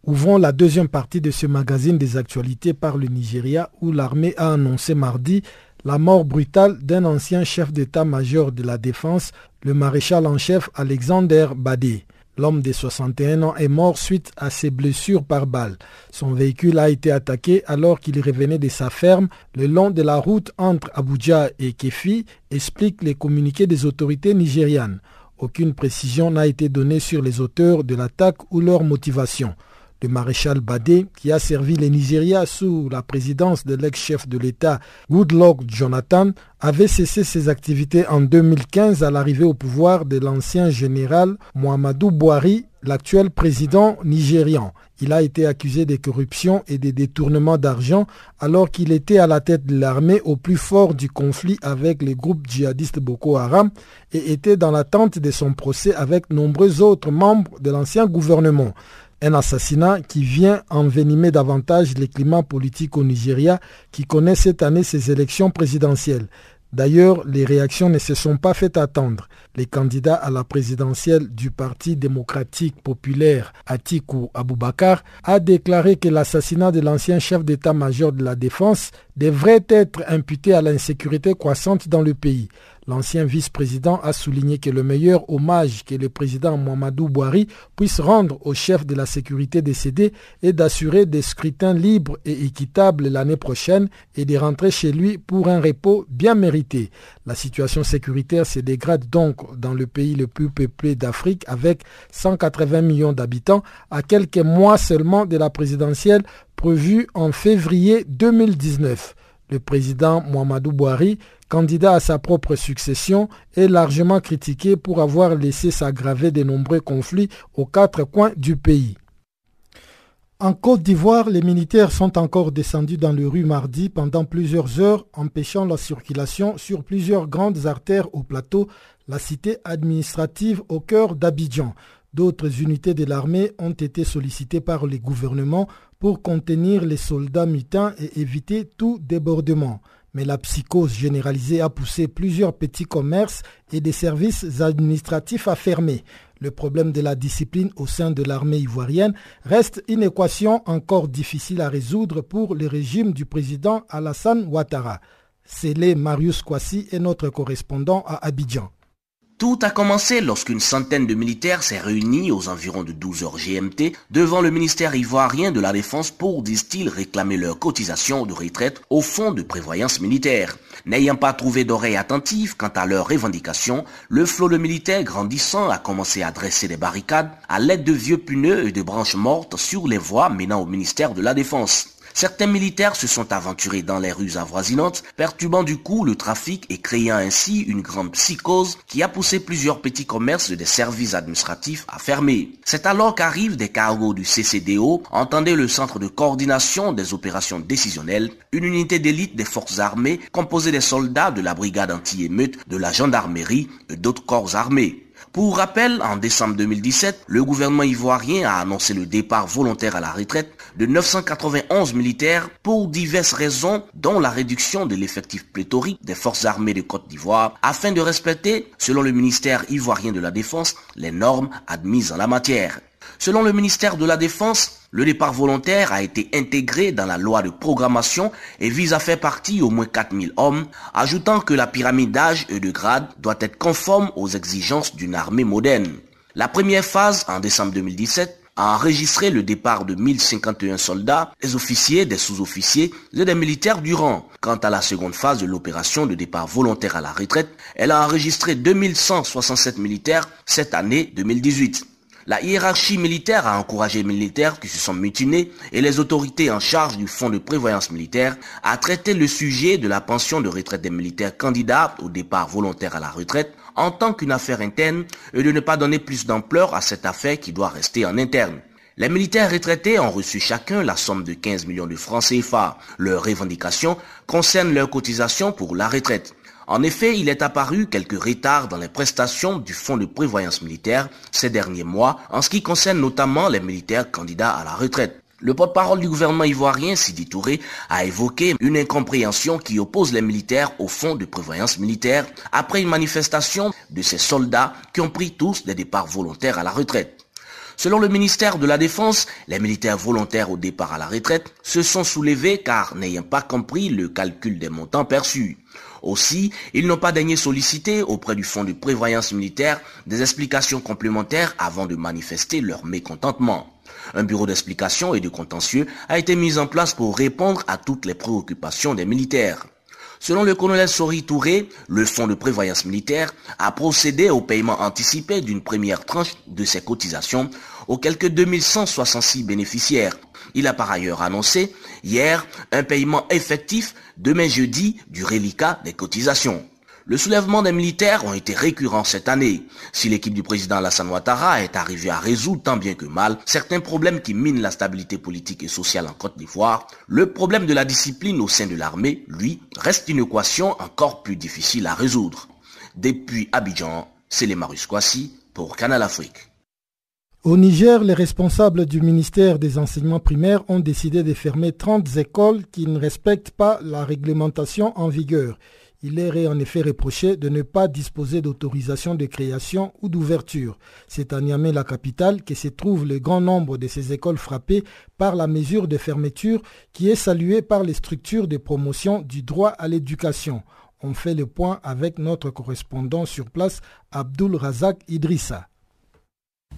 Ouvrons la deuxième partie de ce magazine des actualités par le Nigeria où l'armée a annoncé mardi la mort brutale d'un ancien chef d'état-major de la défense, le maréchal en chef Alexander Badé. L'homme de 61 ans est mort suite à ses blessures par balle. Son véhicule a été attaqué alors qu'il revenait de sa ferme le long de la route entre Abuja et Kefi, expliquent les communiqués des autorités nigérianes. Aucune précision n'a été donnée sur les auteurs de l'attaque ou leur motivation. Le maréchal Badé, qui a servi les Nigeria sous la présidence de l'ex-chef de l'État Goodluck Jonathan, avait cessé ses activités en 2015 à l'arrivée au pouvoir de l'ancien général Muhammadu Buhari, l'actuel président nigérian. Il a été accusé de corruption et de détournement d'argent alors qu'il était à la tête de l'armée au plus fort du conflit avec les groupes djihadistes Boko Haram et était dans l'attente de son procès avec nombreux autres membres de l'ancien gouvernement. Un assassinat qui vient envenimer davantage les climats politiques au Nigeria qui connaît cette année ses élections présidentielles. D'ailleurs, les réactions ne se sont pas fait attendre. Les candidats à la présidentielle du Parti démocratique populaire Atiku Abubakar a déclaré que l'assassinat de l'ancien chef d'état-major de la défense devrait être imputé à l'insécurité croissante dans le pays. L'ancien vice-président a souligné que le meilleur hommage que le président Mohamedou Bouhari puisse rendre au chef de la sécurité décédé est d'assurer des scrutins libres et équitables l'année prochaine et de rentrer chez lui pour un repos bien mérité. La situation sécuritaire se dégrade donc dans le pays le plus peuplé d'Afrique avec 180 millions d'habitants à quelques mois seulement de la présidentielle prévue en février 2019. Le président Mohamedou Bouhari candidat à sa propre succession, est largement critiqué pour avoir laissé s'aggraver de nombreux conflits aux quatre coins du pays. En Côte d'Ivoire, les militaires sont encore descendus dans les rues mardi pendant plusieurs heures, empêchant la circulation sur plusieurs grandes artères au plateau, la cité administrative au cœur d'Abidjan. D'autres unités de l'armée ont été sollicitées par les gouvernements pour contenir les soldats mutins et éviter tout débordement mais la psychose généralisée a poussé plusieurs petits commerces et des services administratifs à fermer. Le problème de la discipline au sein de l'armée ivoirienne reste une équation encore difficile à résoudre pour le régime du président Alassane Ouattara. C'est Marius Kwasi est notre correspondant à Abidjan. Tout a commencé lorsqu'une centaine de militaires s'est réunie aux environs de 12 heures GMT devant le ministère ivoirien de la Défense pour, disent-ils, réclamer leur cotisation de retraite au fonds de prévoyance militaire. N'ayant pas trouvé d'oreilles attentives quant à leurs revendications, le flot de militaires grandissant a commencé à dresser des barricades à l'aide de vieux pneus et de branches mortes sur les voies menant au ministère de la Défense. Certains militaires se sont aventurés dans les rues avoisinantes, perturbant du coup le trafic et créant ainsi une grande psychose qui a poussé plusieurs petits commerces et des services administratifs à fermer. C'est alors qu'arrivent des cargos du CCDO, entendez le Centre de coordination des opérations décisionnelles, une unité d'élite des forces armées composée des soldats de la brigade anti-émeute, de la gendarmerie et d'autres corps armés. Pour rappel, en décembre 2017, le gouvernement ivoirien a annoncé le départ volontaire à la retraite de 991 militaires pour diverses raisons, dont la réduction de l'effectif pléthorique des forces armées de Côte d'Ivoire, afin de respecter, selon le ministère ivoirien de la Défense, les normes admises en la matière. Selon le ministère de la Défense, le départ volontaire a été intégré dans la loi de programmation et vise à faire partie au moins 4000 hommes, ajoutant que la pyramide d'âge et de grade doit être conforme aux exigences d'une armée moderne. La première phase, en décembre 2017, a enregistré le départ de 1051 soldats, des officiers, des sous-officiers et des militaires du rang. Quant à la seconde phase de l'opération de départ volontaire à la retraite, elle a enregistré 2167 militaires cette année 2018. La hiérarchie militaire a encouragé les militaires qui se sont mutinés et les autorités en charge du fonds de prévoyance militaire à traiter le sujet de la pension de retraite des militaires candidats au départ volontaire à la retraite en tant qu'une affaire interne et de ne pas donner plus d'ampleur à cette affaire qui doit rester en interne. Les militaires retraités ont reçu chacun la somme de 15 millions de francs CFA. Leurs revendications concernent leur cotisation pour la retraite. En effet, il est apparu quelques retards dans les prestations du fonds de prévoyance militaire ces derniers mois en ce qui concerne notamment les militaires candidats à la retraite. Le porte-parole du gouvernement ivoirien, Sidi Touré, a évoqué une incompréhension qui oppose les militaires au fonds de prévoyance militaire après une manifestation de ces soldats qui ont pris tous des départs volontaires à la retraite. Selon le ministère de la Défense, les militaires volontaires au départ à la retraite se sont soulevés car n'ayant pas compris le calcul des montants perçus. Aussi, ils n'ont pas daigné solliciter auprès du Fonds de prévoyance militaire des explications complémentaires avant de manifester leur mécontentement. Un bureau d'explication et de contentieux a été mis en place pour répondre à toutes les préoccupations des militaires. Selon le colonel Sori Touré, le fonds de prévoyance militaire a procédé au paiement anticipé d'une première tranche de ses cotisations aux quelques 2166 bénéficiaires. Il a par ailleurs annoncé hier un paiement effectif demain jeudi du reliquat des cotisations. Le soulèvement des militaires ont été récurrents cette année. Si l'équipe du président Alassane Ouattara est arrivée à résoudre tant bien que mal certains problèmes qui minent la stabilité politique et sociale en Côte d'Ivoire, le problème de la discipline au sein de l'armée, lui, reste une équation encore plus difficile à résoudre. Depuis Abidjan, c'est les Marus pour Canal Afrique. Au Niger, les responsables du ministère des enseignements primaires ont décidé de fermer 30 écoles qui ne respectent pas la réglementation en vigueur. Il leur est en effet reproché de ne pas disposer d'autorisation de création ou d'ouverture. C'est à Niamey, la capitale, que se trouve le grand nombre de ces écoles frappées par la mesure de fermeture qui est saluée par les structures de promotion du droit à l'éducation. On fait le point avec notre correspondant sur place, Abdul Razak Idrissa.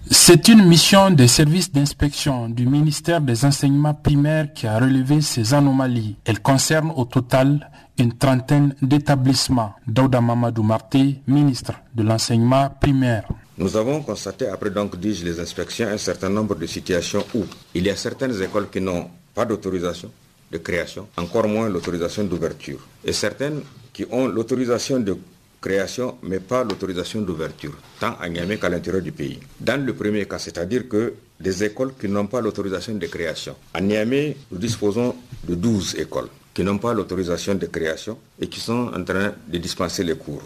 C'est une mission des services d'inspection du ministère des enseignements primaires qui a relevé ces anomalies. Elle concerne au total une trentaine d'établissements. Dauda Mamadou Marté, ministre de l'enseignement primaire. Nous avons constaté, après donc, dis les inspections, un certain nombre de situations où il y a certaines écoles qui n'ont pas d'autorisation de création, encore moins l'autorisation d'ouverture, et certaines qui ont l'autorisation de création, mais pas l'autorisation d'ouverture, tant à Niamey qu'à l'intérieur du pays. Dans le premier cas, c'est-à-dire que des écoles qui n'ont pas l'autorisation de création. À Niamey, nous disposons de 12 écoles qui n'ont pas l'autorisation de création et qui sont en train de dispenser les cours.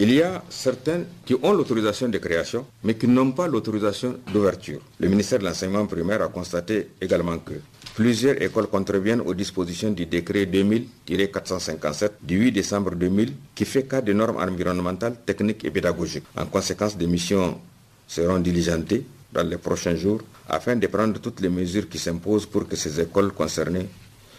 Il y a certaines qui ont l'autorisation de création, mais qui n'ont pas l'autorisation d'ouverture. Le ministère de l'Enseignement primaire a constaté également que plusieurs écoles contreviennent aux dispositions du décret 2000-457 du 8 décembre 2000 qui fait cas des normes environnementales, techniques et pédagogiques. En conséquence, des missions seront diligentées dans les prochains jours afin de prendre toutes les mesures qui s'imposent pour que ces écoles concernées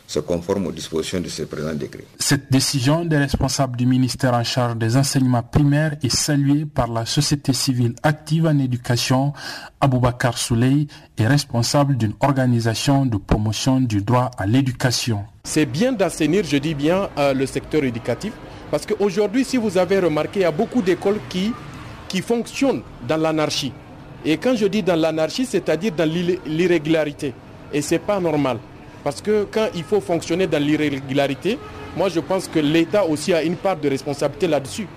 se conforme aux dispositions de ce présent décret. Cette décision des responsables du ministère en charge des enseignements primaires est saluée par la société civile active en éducation. Aboubakar Souley est responsable d'une organisation de promotion du droit à l'éducation. C'est bien d'assainir, je dis bien, euh, le secteur éducatif. Parce qu'aujourd'hui, si vous avez remarqué, il y a beaucoup d'écoles qui, qui fonctionnent dans l'anarchie. Et quand je dis dans l'anarchie, c'est-à-dire dans l'irrégularité. Et ce n'est pas normal. Parce que quand il faut fonctionner dans l'irrégularité, moi je pense que l'État aussi a une part de responsabilité là-dessus.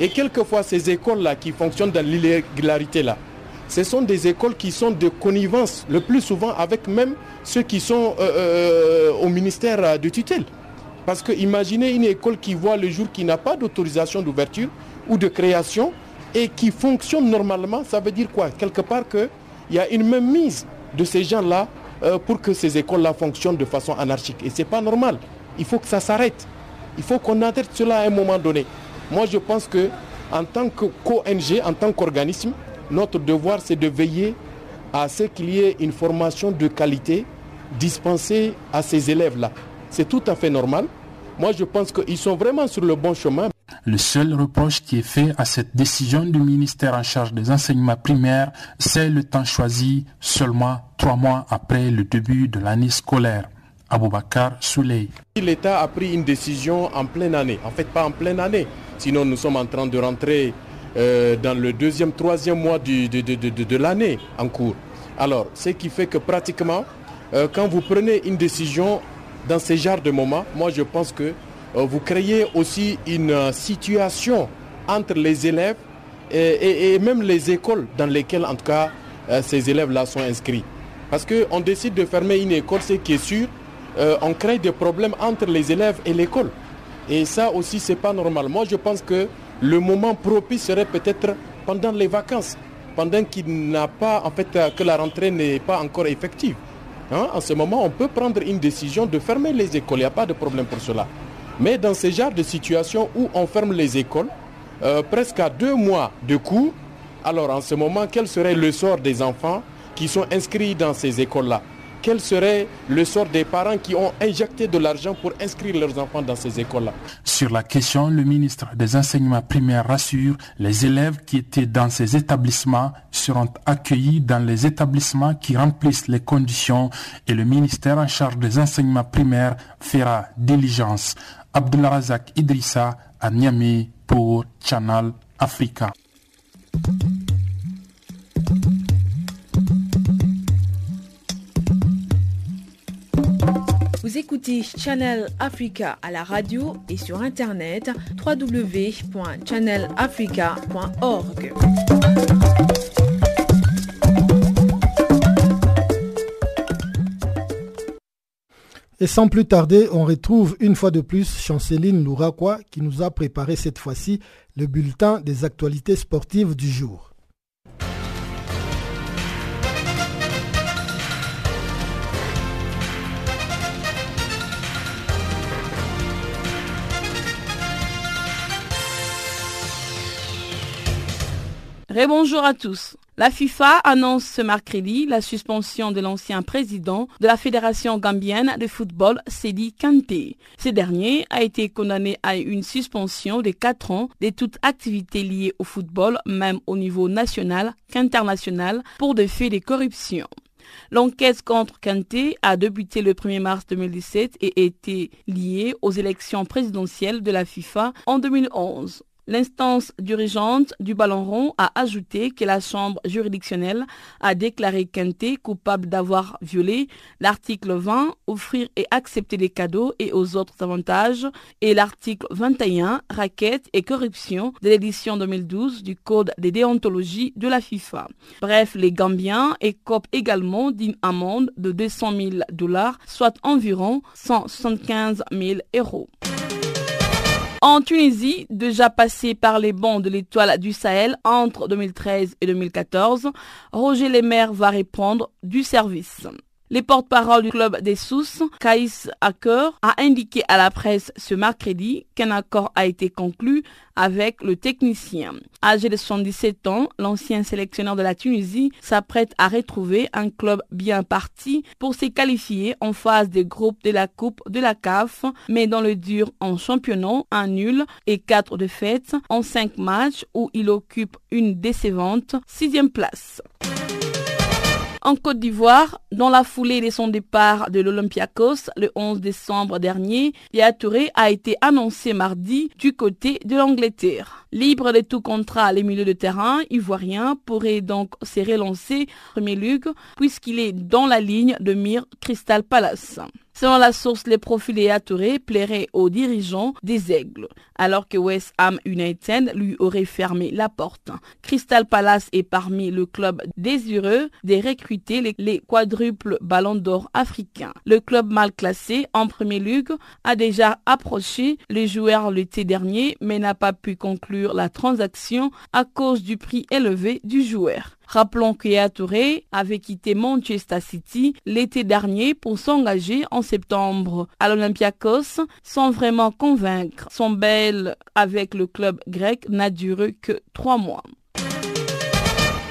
Et quelquefois, ces écoles-là qui fonctionnent dans l'irrégularité-là, ce sont des écoles qui sont de connivence, le plus souvent avec même ceux qui sont euh, euh, au ministère de tutelle. Parce que imaginez une école qui voit le jour qui n'a pas d'autorisation d'ouverture ou de création et qui fonctionne normalement, ça veut dire quoi? Quelque part qu'il y a une même mise de ces gens-là euh, pour que ces écoles-là fonctionnent de façon anarchique. Et ce n'est pas normal. Il faut que ça s'arrête. Il faut qu'on arrête cela à un moment donné. Moi, je pense que en tant qu'ONG, en tant qu'organisme, notre devoir, c'est de veiller à ce qu'il y ait une formation de qualité dispensée à ces élèves-là. C'est tout à fait normal. Moi, je pense qu'ils sont vraiment sur le bon chemin. Le seul reproche qui est fait à cette décision du ministère en charge des enseignements primaires, c'est le temps choisi seulement trois mois après le début de l'année scolaire. Aboubakar Souley. L'État a pris une décision en pleine année. En fait, pas en pleine année. Sinon, nous sommes en train de rentrer euh, dans le deuxième, troisième mois de, l'année en cours. Alors, ce qui fait que pratiquement, euh, quand vous prenez une décision dans ce genre de moments, moi je pense que vous créez aussi une euh, situation entre les élèves et, même les écoles dans lesquelles, en tout cas, euh, ces élèves-là sont inscrits. Parce qu'on décide de fermer une école, ce qui est sûr, on crée des problèmes entre les élèves et l'école. Et ça aussi, ce n'est pas normal. Moi, je pense que le moment propice serait peut-être pendant les vacances, pendant qu'il n'a pas, en fait, que la rentrée n'est pas encore effective. Hein, en ce moment, on peut prendre une décision de fermer les écoles. Il n'y a pas de problème pour cela. Mais dans ce genre de situation où on ferme les écoles, euh, presque à deux mois de cours, alors en ce moment, quel serait le sort des enfants qui sont inscrits dans ces écoles-là? Quel serait le sort des parents qui ont injecté de l'argent pour inscrire leurs enfants dans ces écoles-là? Sur la question, le ministre des Enseignements primaires rassure, les élèves qui étaient dans ces établissements seront accueillis dans les établissements qui remplissent les conditions et le ministère en charge des enseignements primaires fera diligence. Abdulrazak Idrissa à Niamey pour Channel Africa. Vous écoutez Channel Africa à la radio et sur internet www.channelafrica.org. Et sans plus tarder, on retrouve une fois de plus Chanceline Louraquois qui nous a préparé cette fois-ci le bulletin des actualités sportives du jour. Rébonjour à tous. La FIFA annonce ce mercredi la suspension de l'ancien président de la Fédération gambienne de football, Sedi Kanté. Ce dernier a été condamné à une suspension de 4 ans de toute activité liée au football, même au niveau national qu'international, pour des faits de corruption. L'enquête contre Kanté a débuté le 1er mars 2017 et été liée aux élections présidentielles de la FIFA en 2011. L'instance dirigeante du Ballon rond a ajouté que la Chambre juridictionnelle a déclaré Quinté coupable d'avoir violé l'article 20, offrir et accepter des cadeaux et aux autres avantages, et l'article 21, raquette et corruption de l'édition 2012 du Code des déontologies de la FIFA. Bref, les Gambiens écopent également d'une amende de 200 000 dollars, soit environ 175 000 euros. En Tunisie, déjà passé par les bancs de l'étoile du Sahel entre 2013 et 2014, Roger Lemaire va répondre du service. Les porte-parole du club des Sous, Kaïs Acker, a indiqué à la presse ce mercredi qu'un accord a été conclu avec le technicien. Âgé de 77 ans, l'ancien sélectionneur de la Tunisie s'apprête à retrouver un club bien parti pour se qualifier en phase de groupe de la Coupe de la CAF, mais dans le dur en championnat, un nul et quatre défaites en cinq matchs où il occupe une décevante sixième place. En Côte d'Ivoire, dans la foulée de son départ de l'Olympiakos le 11 décembre dernier, Yaya Touré a été annoncé mardi du côté de l'Angleterre. Libre de tout contrat, les milieux de terrain ivoiriens pourraient donc se relancer premier ligue puisqu'il est dans la ligne de mire Crystal Palace. Selon la source, les profils de Touré plairaient aux dirigeants des Aigles, alors que West Ham United lui aurait fermé la porte. Crystal Palace est parmi le club désireux de recruter les, quadruples ballons d'or africains. Le club mal classé en premier ligue a déjà approché les joueurs l'été dernier, mais n'a pas pu conclure la transaction à cause du prix élevé du joueur. Rappelons que Touré avait quitté Manchester City l'été dernier pour s'engager en septembre à l'Olympiakos sans vraiment convaincre. Son bel avec le club grec n'a duré que trois mois.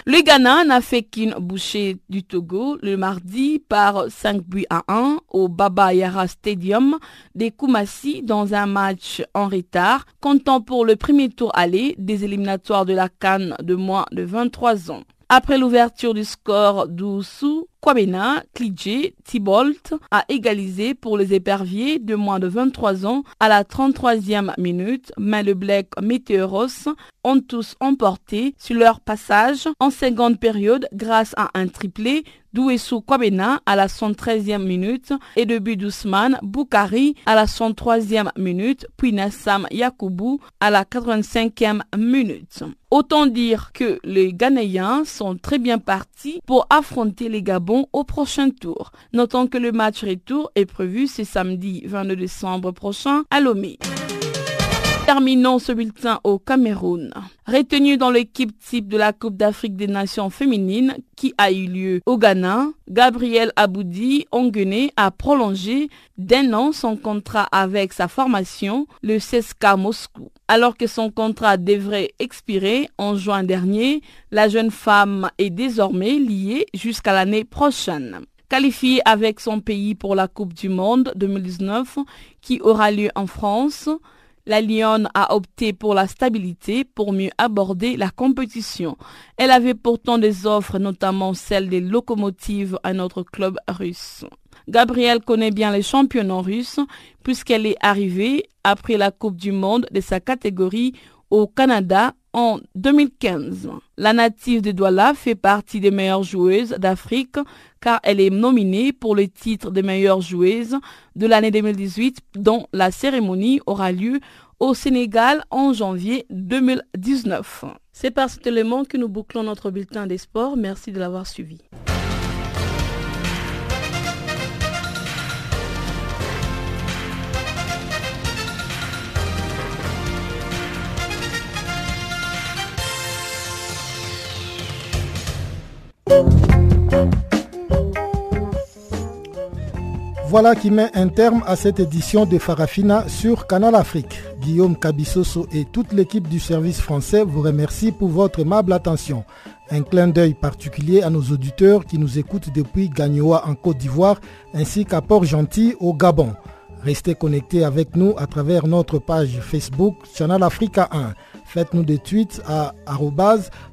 Le Ghana n'a fait qu'une bouchée du Togo le mardi par 5 buts à 1 au Baba Yara Stadium des Koumassi dans un match en retard, comptant pour le premier tour aller des éliminatoires de la Cannes de moins de 23 ans. Après l'ouverture du score d'Oussou, Kwabena, Klidje, Thibault a égalisé pour les éperviers de moins de 23 ans à la 33e minute, mais le Black Meteoros ont tous emporté sur leur passage en seconde période grâce à un triplé d'Ouessou Kwabena à la 113e minute et de but d'Ousmane Boukari à la 103e minute, puis Nassam Yakoubou à la 85e minute. Autant dire que les Ghanéens sont très bien partis pour affronter les Gabons au prochain tour. Notons que le match retour est prévu ce samedi 22 décembre prochain à Lomé. Terminons ce bulletin au Cameroun. Retenu dans l'équipe type de la Coupe d'Afrique des Nations féminines qui a eu lieu au Ghana, Gabriel Aboudi Onguené a prolongé d'un an son contrat avec sa formation, le CSKA Moscou. Alors que son contrat devrait expirer en juin dernier, la jeune femme est désormais liée jusqu'à l'année prochaine. Qualifiée avec son pays pour la Coupe du Monde 2019 qui aura lieu en France, la Lyon a opté pour la stabilité pour mieux aborder la compétition. Elle avait pourtant des offres, notamment celles des locomotives à notre club russe. Gabrielle connaît bien les championnats russes puisqu'elle est arrivée après la Coupe du Monde de sa catégorie au Canada en 2015. La native de Douala fait partie des meilleures joueuses d'Afrique car elle est nominée pour le titre des meilleures joueuses de l'année 2018 dont la cérémonie aura lieu au Sénégal en janvier 2019. C'est par cet élément que nous bouclons notre bulletin des sports. Merci de l'avoir suivi. Voilà qui met un terme à cette édition de Farafina sur Canal Afrique. Guillaume Cabissoso et toute l'équipe du service français vous remercient pour votre aimable attention. Un clin d'œil particulier à nos auditeurs qui nous écoutent depuis Gagnoa en Côte d'Ivoire ainsi qu'à Port-Gentil au Gabon. Restez connectés avec nous à travers notre page Facebook Channel Africa 1. Faites-nous des tweets à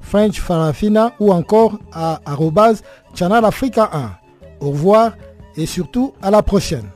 French Farafina ou encore à Channel Africa 1. Au revoir et surtout à la prochaine.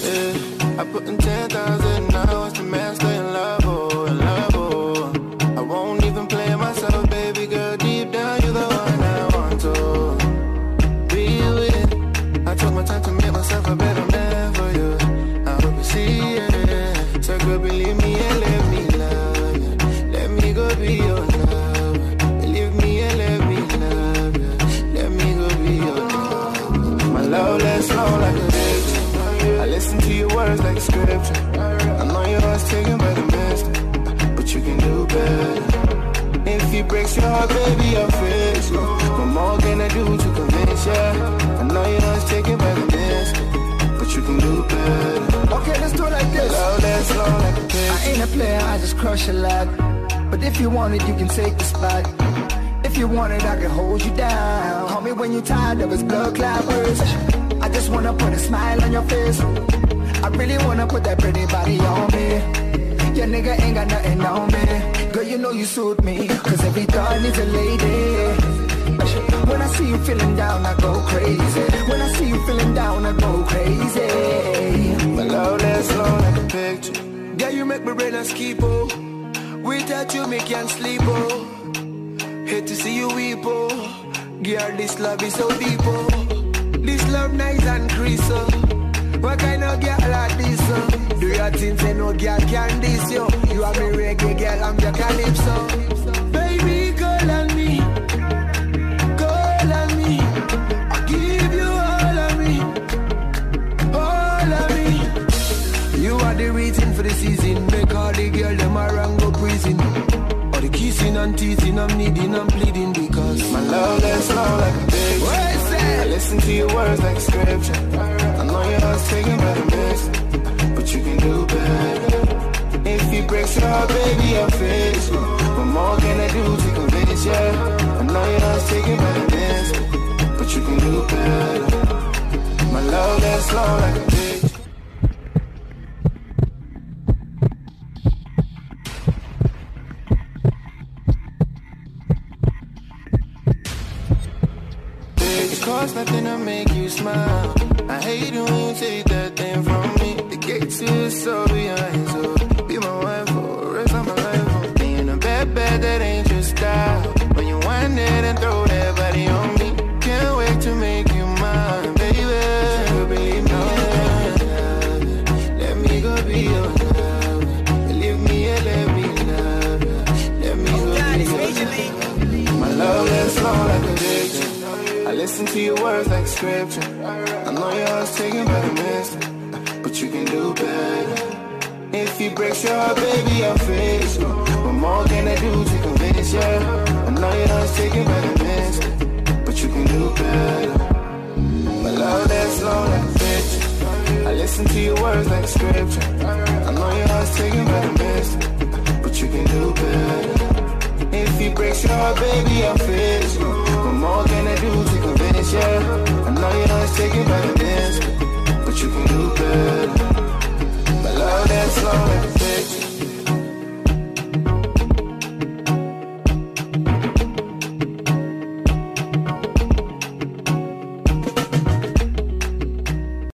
yeah. I put in 10,000. baby, I'm fixed. What more can I do to convince ya? I know you're always taking back against but you can do better. Okay, let's do it like this. Love that's long like a pitch. I ain't a player, I just crush a lot. But if you want it, you can take the spot. If you want it, I can hold you down. Call me when you're tired of his blood clappers. I just wanna put a smile on your face. I really wanna put that pretty body on me. Your nigga ain't got nothing on me you know you suit me. Cause every guy needs a lady. When I see you feeling down, I go crazy. When I see you feeling down, I go crazy. My love that's long like a picture. Girl, you make me brain a skip. Without you, me can't sleep, oh. Hate to see you weep, oh. Girl, this love is so deep, oh. This love nice and crystal. Oh. What kind of girl like this, oh? Do your thing, say no girl can diss you. You are my reggae girl, I'm your calypso. Baby call on me, girl and me, give you all of me, all of me. You are the reason for the season. Make all the girl them around go prison. All the kissing and teasing, I'm needing, I'm bleeding because my love that's slow like a bitch. I listen to your words like scripture. I know your heart's taken by the mist can do better. If you break your heart, baby, I'll fix it. What more can I do to convince you? I know you're not taking my against but you can do better. My love lasts long like a bitch. It costs nothing to make you smile breaks your heart, baby, I'm faced What more can I do to convince you? I know you're not taking by the mist But you can do better. My love, that's long like a bitch I listen to your words like a scripture. I know you're not taking by the mist But you can do better. If you breaks your heart, baby, I'm faced What more can I do to convince you? I know you're not taking by the mist But you can do better dance slowly.